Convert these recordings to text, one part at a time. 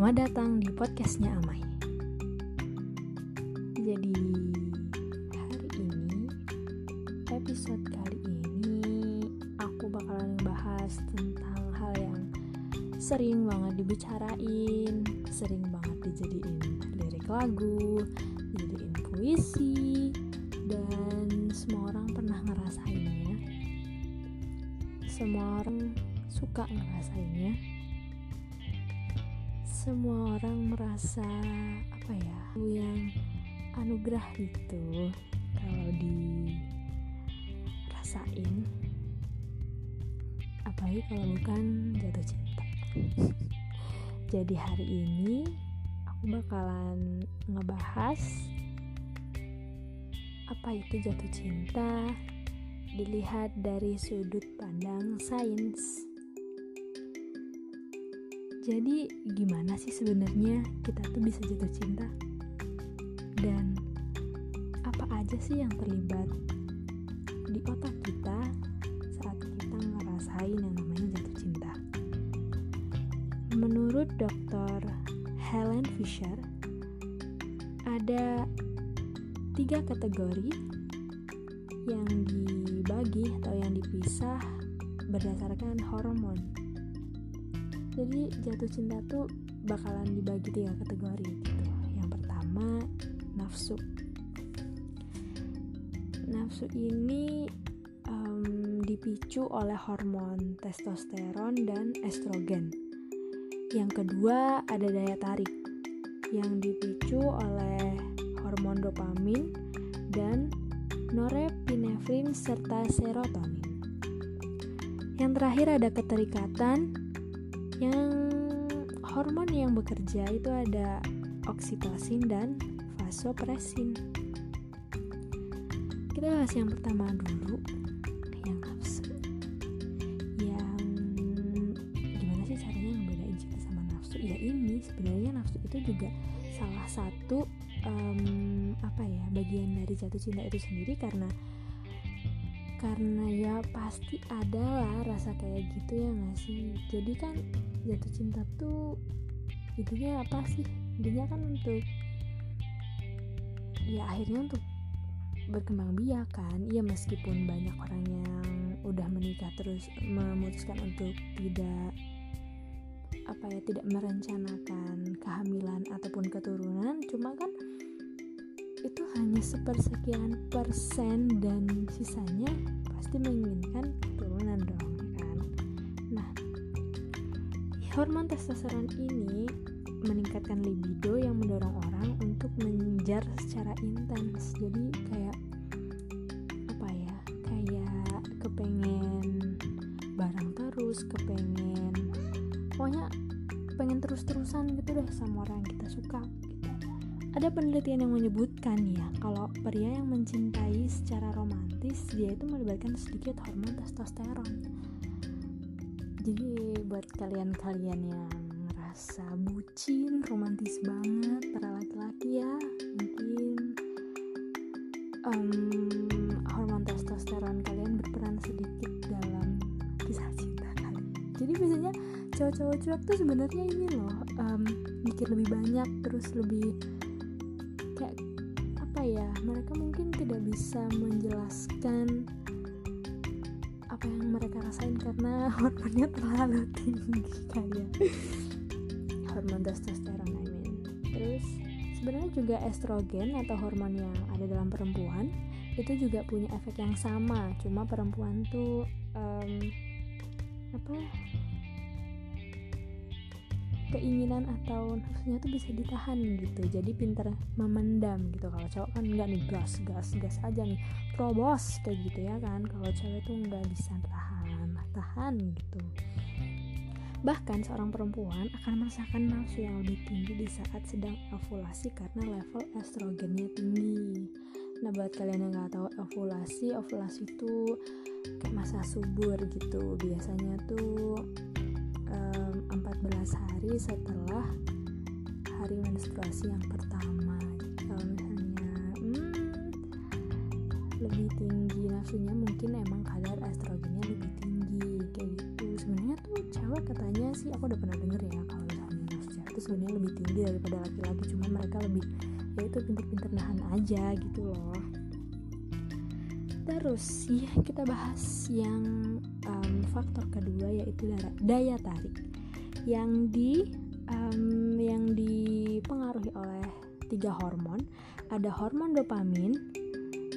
Selamat datang di podcastnya Amai. Jadi hari ini episode kali ini aku bakalan bahas tentang hal yang sering banget dibicarain, sering banget dijadiin lirik lagu, dijadiin puisi, dan semua orang pernah ngerasainnya. Semua orang suka ngerasainnya semua orang merasa apa ya yang anugerah itu kalau dirasain. Apalagi kalau bukan jatuh cinta. Jadi hari ini aku bakalan ngebahas apa itu jatuh cinta dilihat dari sudut pandang sains jadi gimana sih sebenarnya kita tuh bisa jatuh cinta? Dan apa aja sih yang terlibat di otak kita saat kita ngerasain yang namanya jatuh cinta? Menurut Dr. Helen Fisher, ada tiga kategori yang dibagi atau yang dipisah berdasarkan hormon jadi jatuh cinta tuh bakalan dibagi tiga kategori gitu. Yang pertama nafsu. Nafsu ini um, dipicu oleh hormon testosteron dan estrogen. Yang kedua ada daya tarik yang dipicu oleh hormon dopamin dan norepinefrin serta serotonin. Yang terakhir ada keterikatan yang hormon yang bekerja itu ada oksitosin dan vasopresin. Kita bahas yang pertama dulu, yang nafsu. Yang gimana sih caranya ngebedain cinta sama nafsu? Ya ini sebenarnya nafsu itu juga salah satu um, apa ya bagian dari jatuh cinta itu sendiri karena karena ya pasti ada lah rasa kayak gitu ya gak sih? Jadi kan jatuh cinta tuh intinya apa sih? Intinya kan untuk ya akhirnya untuk berkembang biak kan? Ya meskipun banyak orang yang udah menikah terus memutuskan untuk tidak apa ya tidak merencanakan kehamilan ataupun keturunan cuma kan itu hanya sepersekian persen dan sisanya pasti menginginkan turunan dong kan? Nah hormon testosteron ini meningkatkan libido yang mendorong orang untuk mengejar secara intens. Jadi kayak penelitian yang menyebutkan ya, kalau pria yang mencintai secara romantis, dia itu melibatkan sedikit hormon testosteron. Jadi buat kalian-kalian yang ngerasa bucin, romantis banget para laki-laki ya, mungkin um, hormon testosteron kalian berperan sedikit dalam kisah cinta kalian. Jadi biasanya cowok-cowok cuek tuh sebenarnya ini loh, um, mikir lebih banyak, terus lebih kayak apa ya mereka mungkin tidak bisa menjelaskan apa yang mereka rasain karena hormonnya terlalu tinggi kayak hormon testosteron I mean. Terus sebenarnya juga estrogen atau hormon yang ada dalam perempuan itu juga punya efek yang sama. Cuma perempuan tuh um, apa keinginan atau nafsunya tuh bisa ditahan gitu. Jadi pinter memendam gitu. Kalau cowok kan nggak nih gas gas gas aja nih. Probos kayak gitu ya kan. Kalau cewek tuh nggak bisa tahan tahan gitu. Bahkan seorang perempuan akan merasakan nafsu yang lebih tinggi di saat sedang ovulasi karena level estrogennya tinggi. Nah buat kalian yang nggak tahu ovulasi ovulasi itu kayak masa subur gitu. Biasanya tuh um, 14 hari setelah hari menstruasi yang pertama. Kalau misalnya hmm, lebih tinggi nafsunya mungkin emang kadar estrogennya lebih tinggi kayak gitu. Sebenarnya tuh cewek katanya sih aku udah pernah denger ya kalau misalnya nafsu cewek itu itu sebenarnya lebih tinggi daripada laki-laki cuma mereka lebih ya itu pinter-pinter nahan aja gitu loh terus ya kita bahas yang um, faktor kedua yaitu daya tarik. Yang di um, yang dipengaruhi oleh tiga hormon. Ada hormon dopamin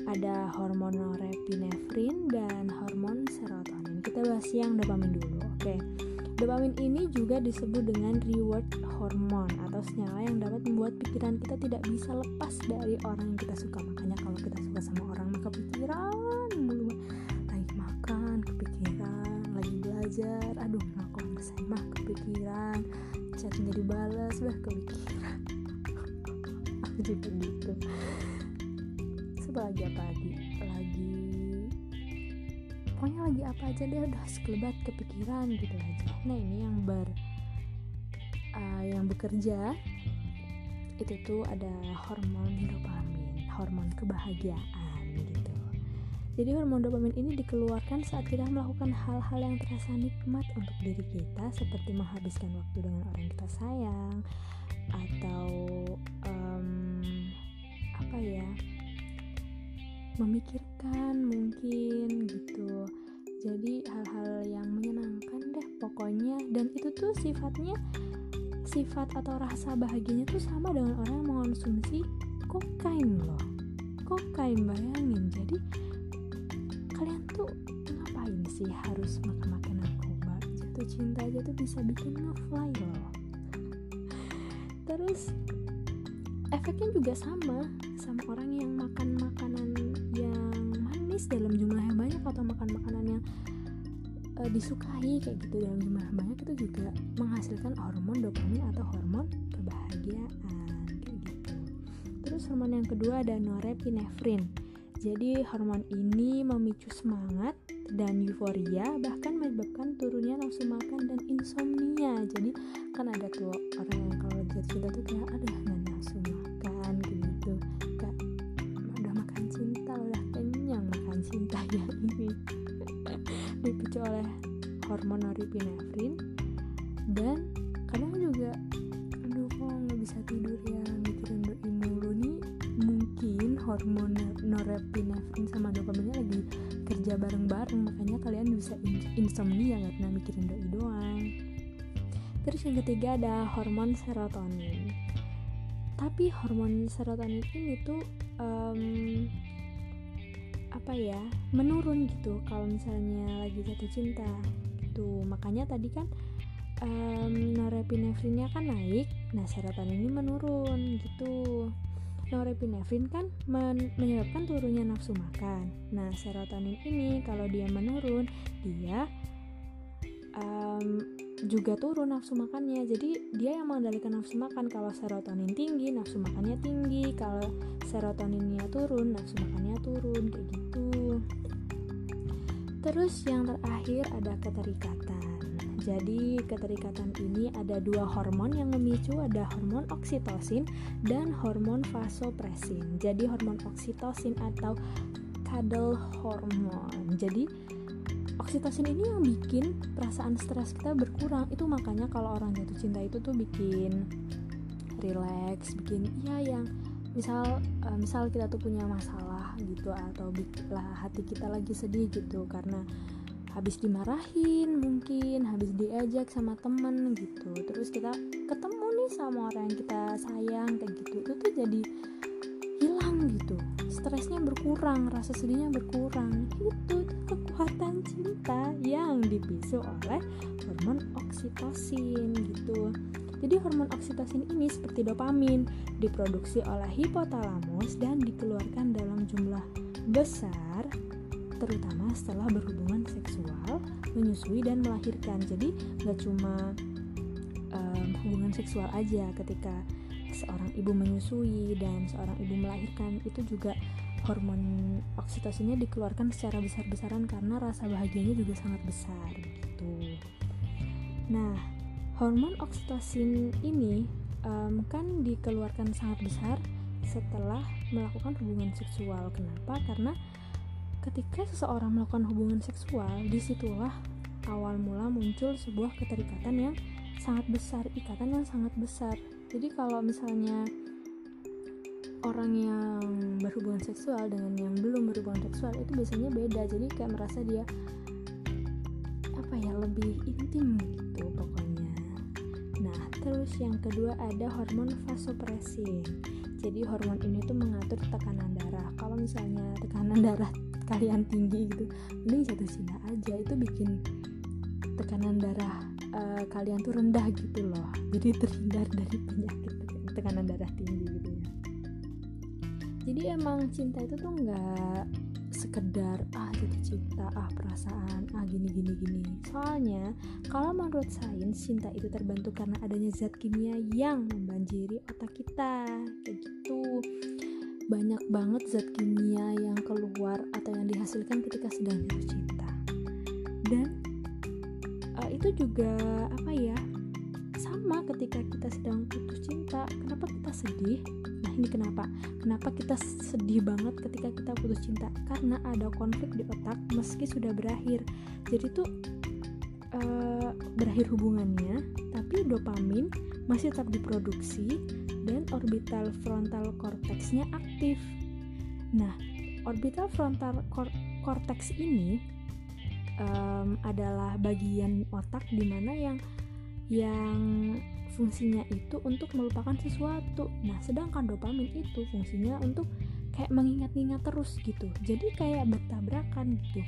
ada hormon norepinefrin dan hormon serotonin. Kita bahas yang dopamin dulu oke. Okay. Dopamin ini juga disebut dengan reward hormone senyawa yang dapat membuat pikiran kita tidak bisa lepas dari orang yang kita suka. Makanya kalau kita suka sama orang maka pikiran mulu lagi makan kepikiran, lagi belajar, aduh ngaku saya mah kepikiran, chat nggak dibalas bah kepikiran. Aku juga gitu. Sebagai apa lagi? pokoknya lagi apa aja dia udah sekelebat kepikiran gitu aja nah ini yang ber yang bekerja itu tuh ada hormon dopamin hormon kebahagiaan gitu. Jadi hormon dopamin ini dikeluarkan saat kita melakukan hal-hal yang terasa nikmat untuk diri kita seperti menghabiskan waktu dengan orang kita sayang atau um, apa ya memikirkan mungkin gitu. Jadi hal-hal yang menyenangkan deh pokoknya. Dan itu tuh sifatnya sifat atau rasa bahagianya tuh sama dengan orang yang mengonsumsi kokain loh. Kokain bayangin. Jadi kalian tuh ngapain sih harus makan-makan narkoba jatuh cinta aja tuh bisa bikin ngefly loh. Terus efeknya juga sama sama orang yang makan makanan manis dalam jumlah uh, disukai kayak gitu dalam jumlah banyak itu juga menghasilkan hormon dopamin atau hormon kebahagiaan kayak gitu. Terus hormon yang kedua ada norepinefrin. Jadi hormon ini memicu semangat dan euforia bahkan menyebabkan turunnya nafsu makan dan insomnia. Jadi kan ada tuh orang yang kalau jatuh cinta tuh kayak ada hormon norepinefrin dan kadang juga aduh kok nggak bisa tidur ya mikirin doi mulu nih. Mungkin hormon norepinefrin sama dopaminnya lagi kerja bareng-bareng makanya kalian bisa insomnia karena mikirin doi doang. Terus yang ketiga ada hormon serotonin. Tapi hormon serotonin ini tuh um, apa ya menurun gitu kalau misalnya lagi jatuh cinta gitu. Makanya tadi kan um, norepinefrinnya kan naik nah serotonin ini menurun gitu. Norepinefrin kan men menyebabkan turunnya nafsu makan. Nah serotonin ini kalau dia menurun dia um, juga turun nafsu makannya. Jadi dia yang mengendalikan nafsu makan. Kalau serotonin tinggi nafsu makannya tinggi. Kalau serotoninnya turun nafsu makannya turun kayak gitu terus yang terakhir ada keterikatan. Jadi keterikatan ini ada dua hormon yang memicu ada hormon oksitosin dan hormon vasopresin jadi hormon oksitosin atau cuddle hormon. Jadi oksitosin ini yang bikin perasaan stres kita berkurang. Itu makanya kalau orang jatuh cinta itu tuh bikin relax bikin iya yang misal uh, misal kita tuh punya masalah gitu atau lah hati kita lagi sedih gitu karena habis dimarahin mungkin habis diajak sama temen gitu. Terus kita ketemu nih sama orang yang kita sayang kayak gitu. Itu tuh jadi hilang gitu. Stresnya berkurang rasa sedihnya berkurang. Itu kekuatan cinta yang dipisu oleh hormon oksitosin gitu jadi hormon oksitosin ini seperti dopamin diproduksi oleh hipotalamus dan dikeluarkan dalam jumlah besar terutama setelah berhubungan seksual, menyusui dan melahirkan. Jadi nggak cuma um, hubungan seksual aja ketika seorang ibu menyusui dan seorang ibu melahirkan itu juga hormon oksitosinnya dikeluarkan secara besar-besaran karena rasa bahagianya juga sangat besar gitu. Nah, hormon oksitosin ini um, kan dikeluarkan sangat besar setelah melakukan hubungan seksual. Kenapa? Karena ketika seseorang melakukan hubungan seksual, di situlah awal mula muncul sebuah keterikatan yang sangat besar ikatan yang sangat besar jadi kalau misalnya orang yang berhubungan seksual dengan yang belum berhubungan seksual itu biasanya beda jadi kayak merasa dia apa ya lebih intim terus yang kedua ada hormon vasopressin jadi hormon ini tuh mengatur tekanan darah. Kalau misalnya tekanan darah kalian tinggi gitu mending jatuh cinta aja. Itu bikin tekanan darah uh, kalian tuh rendah gitu loh. Jadi terhindar dari penyakit tekanan darah tinggi gitu ya. Jadi emang cinta itu tuh nggak sekedar ah jatuh cinta ah perasaan ah gini gini gini. Soalnya kalau menurut sains cinta itu terbentuk karena adanya zat kimia yang membanjiri otak kita. Kayak gitu. Banyak banget zat kimia yang keluar atau yang dihasilkan ketika sedang jatuh cinta. Dan uh, itu juga apa ya sama ketika kita sedang putus cinta. Kenapa kita sedih ini kenapa? Kenapa kita sedih banget ketika kita putus cinta? Karena ada konflik di otak meski sudah berakhir. Jadi tuh uh, berakhir hubungannya tapi dopamin masih tetap diproduksi dan orbital frontal cortexnya aktif. Nah orbital frontal cortex ini um, adalah bagian otak di mana yang yang fungsinya itu untuk melupakan sesuatu. Nah, sedangkan dopamin itu fungsinya untuk kayak mengingat-ingat terus gitu. Jadi kayak bertabrakan gitu.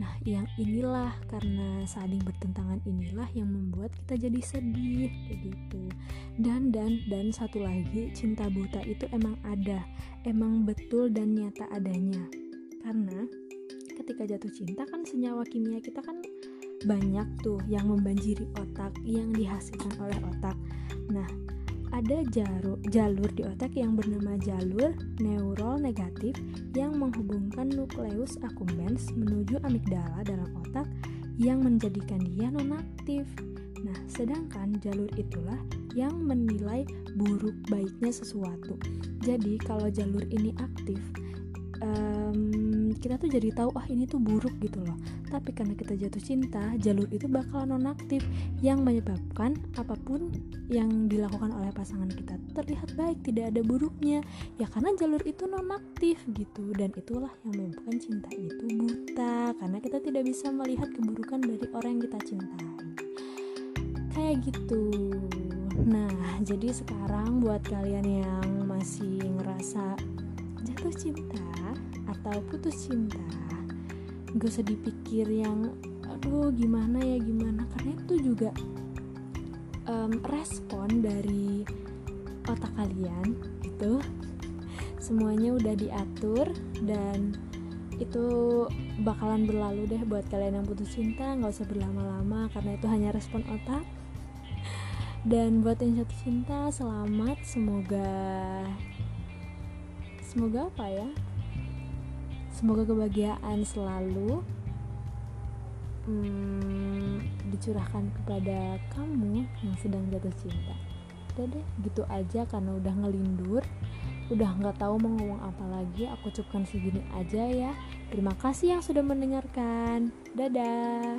Nah, yang inilah karena saling bertentangan inilah yang membuat kita jadi sedih kayak gitu. Dan dan dan satu lagi, cinta buta itu emang ada, emang betul dan nyata adanya. Karena ketika jatuh cinta kan senyawa kimia kita kan banyak tuh yang membanjiri otak yang dihasilkan oleh otak. Nah, ada jalur, jalur di otak yang bernama jalur neural negatif yang menghubungkan nukleus accumbens menuju amigdala dalam otak yang menjadikan dia nonaktif. Nah, sedangkan jalur itulah yang menilai buruk baiknya sesuatu. Jadi, kalau jalur ini aktif, um, kita tuh jadi tahu ah ini tuh buruk gitu loh. Tapi karena kita jatuh cinta jalur itu bakal nonaktif yang menyebabkan apa pun yang dilakukan oleh pasangan kita terlihat baik tidak ada buruknya. Ya karena jalur itu nonaktif gitu. Dan itulah yang menyebabkan cinta itu buta karena kita tidak bisa melihat keburukan dari orang yang kita cintai. Kayak gitu. Nah jadi sekarang buat kalian yang masih ngerasa jatuh cinta atau putus cinta gak usah dipikir yang aduh gimana ya gimana. Karena itu juga um, respon dari otak kalian gitu semuanya udah diatur dan itu bakalan berlalu deh buat kalian yang putus cinta nggak usah berlama-lama karena itu hanya respon otak. Dan buat yang jatuh cinta selamat semoga semoga apa ya semoga kebahagiaan selalu hmm, dicurahkan kepada kamu yang sedang jatuh cinta. Udah deh gitu aja karena udah ngelindur. Udah nggak tahu mau ngomong apa lagi aku cukupkan segini aja ya. Terima kasih yang sudah mendengarkan. Dadah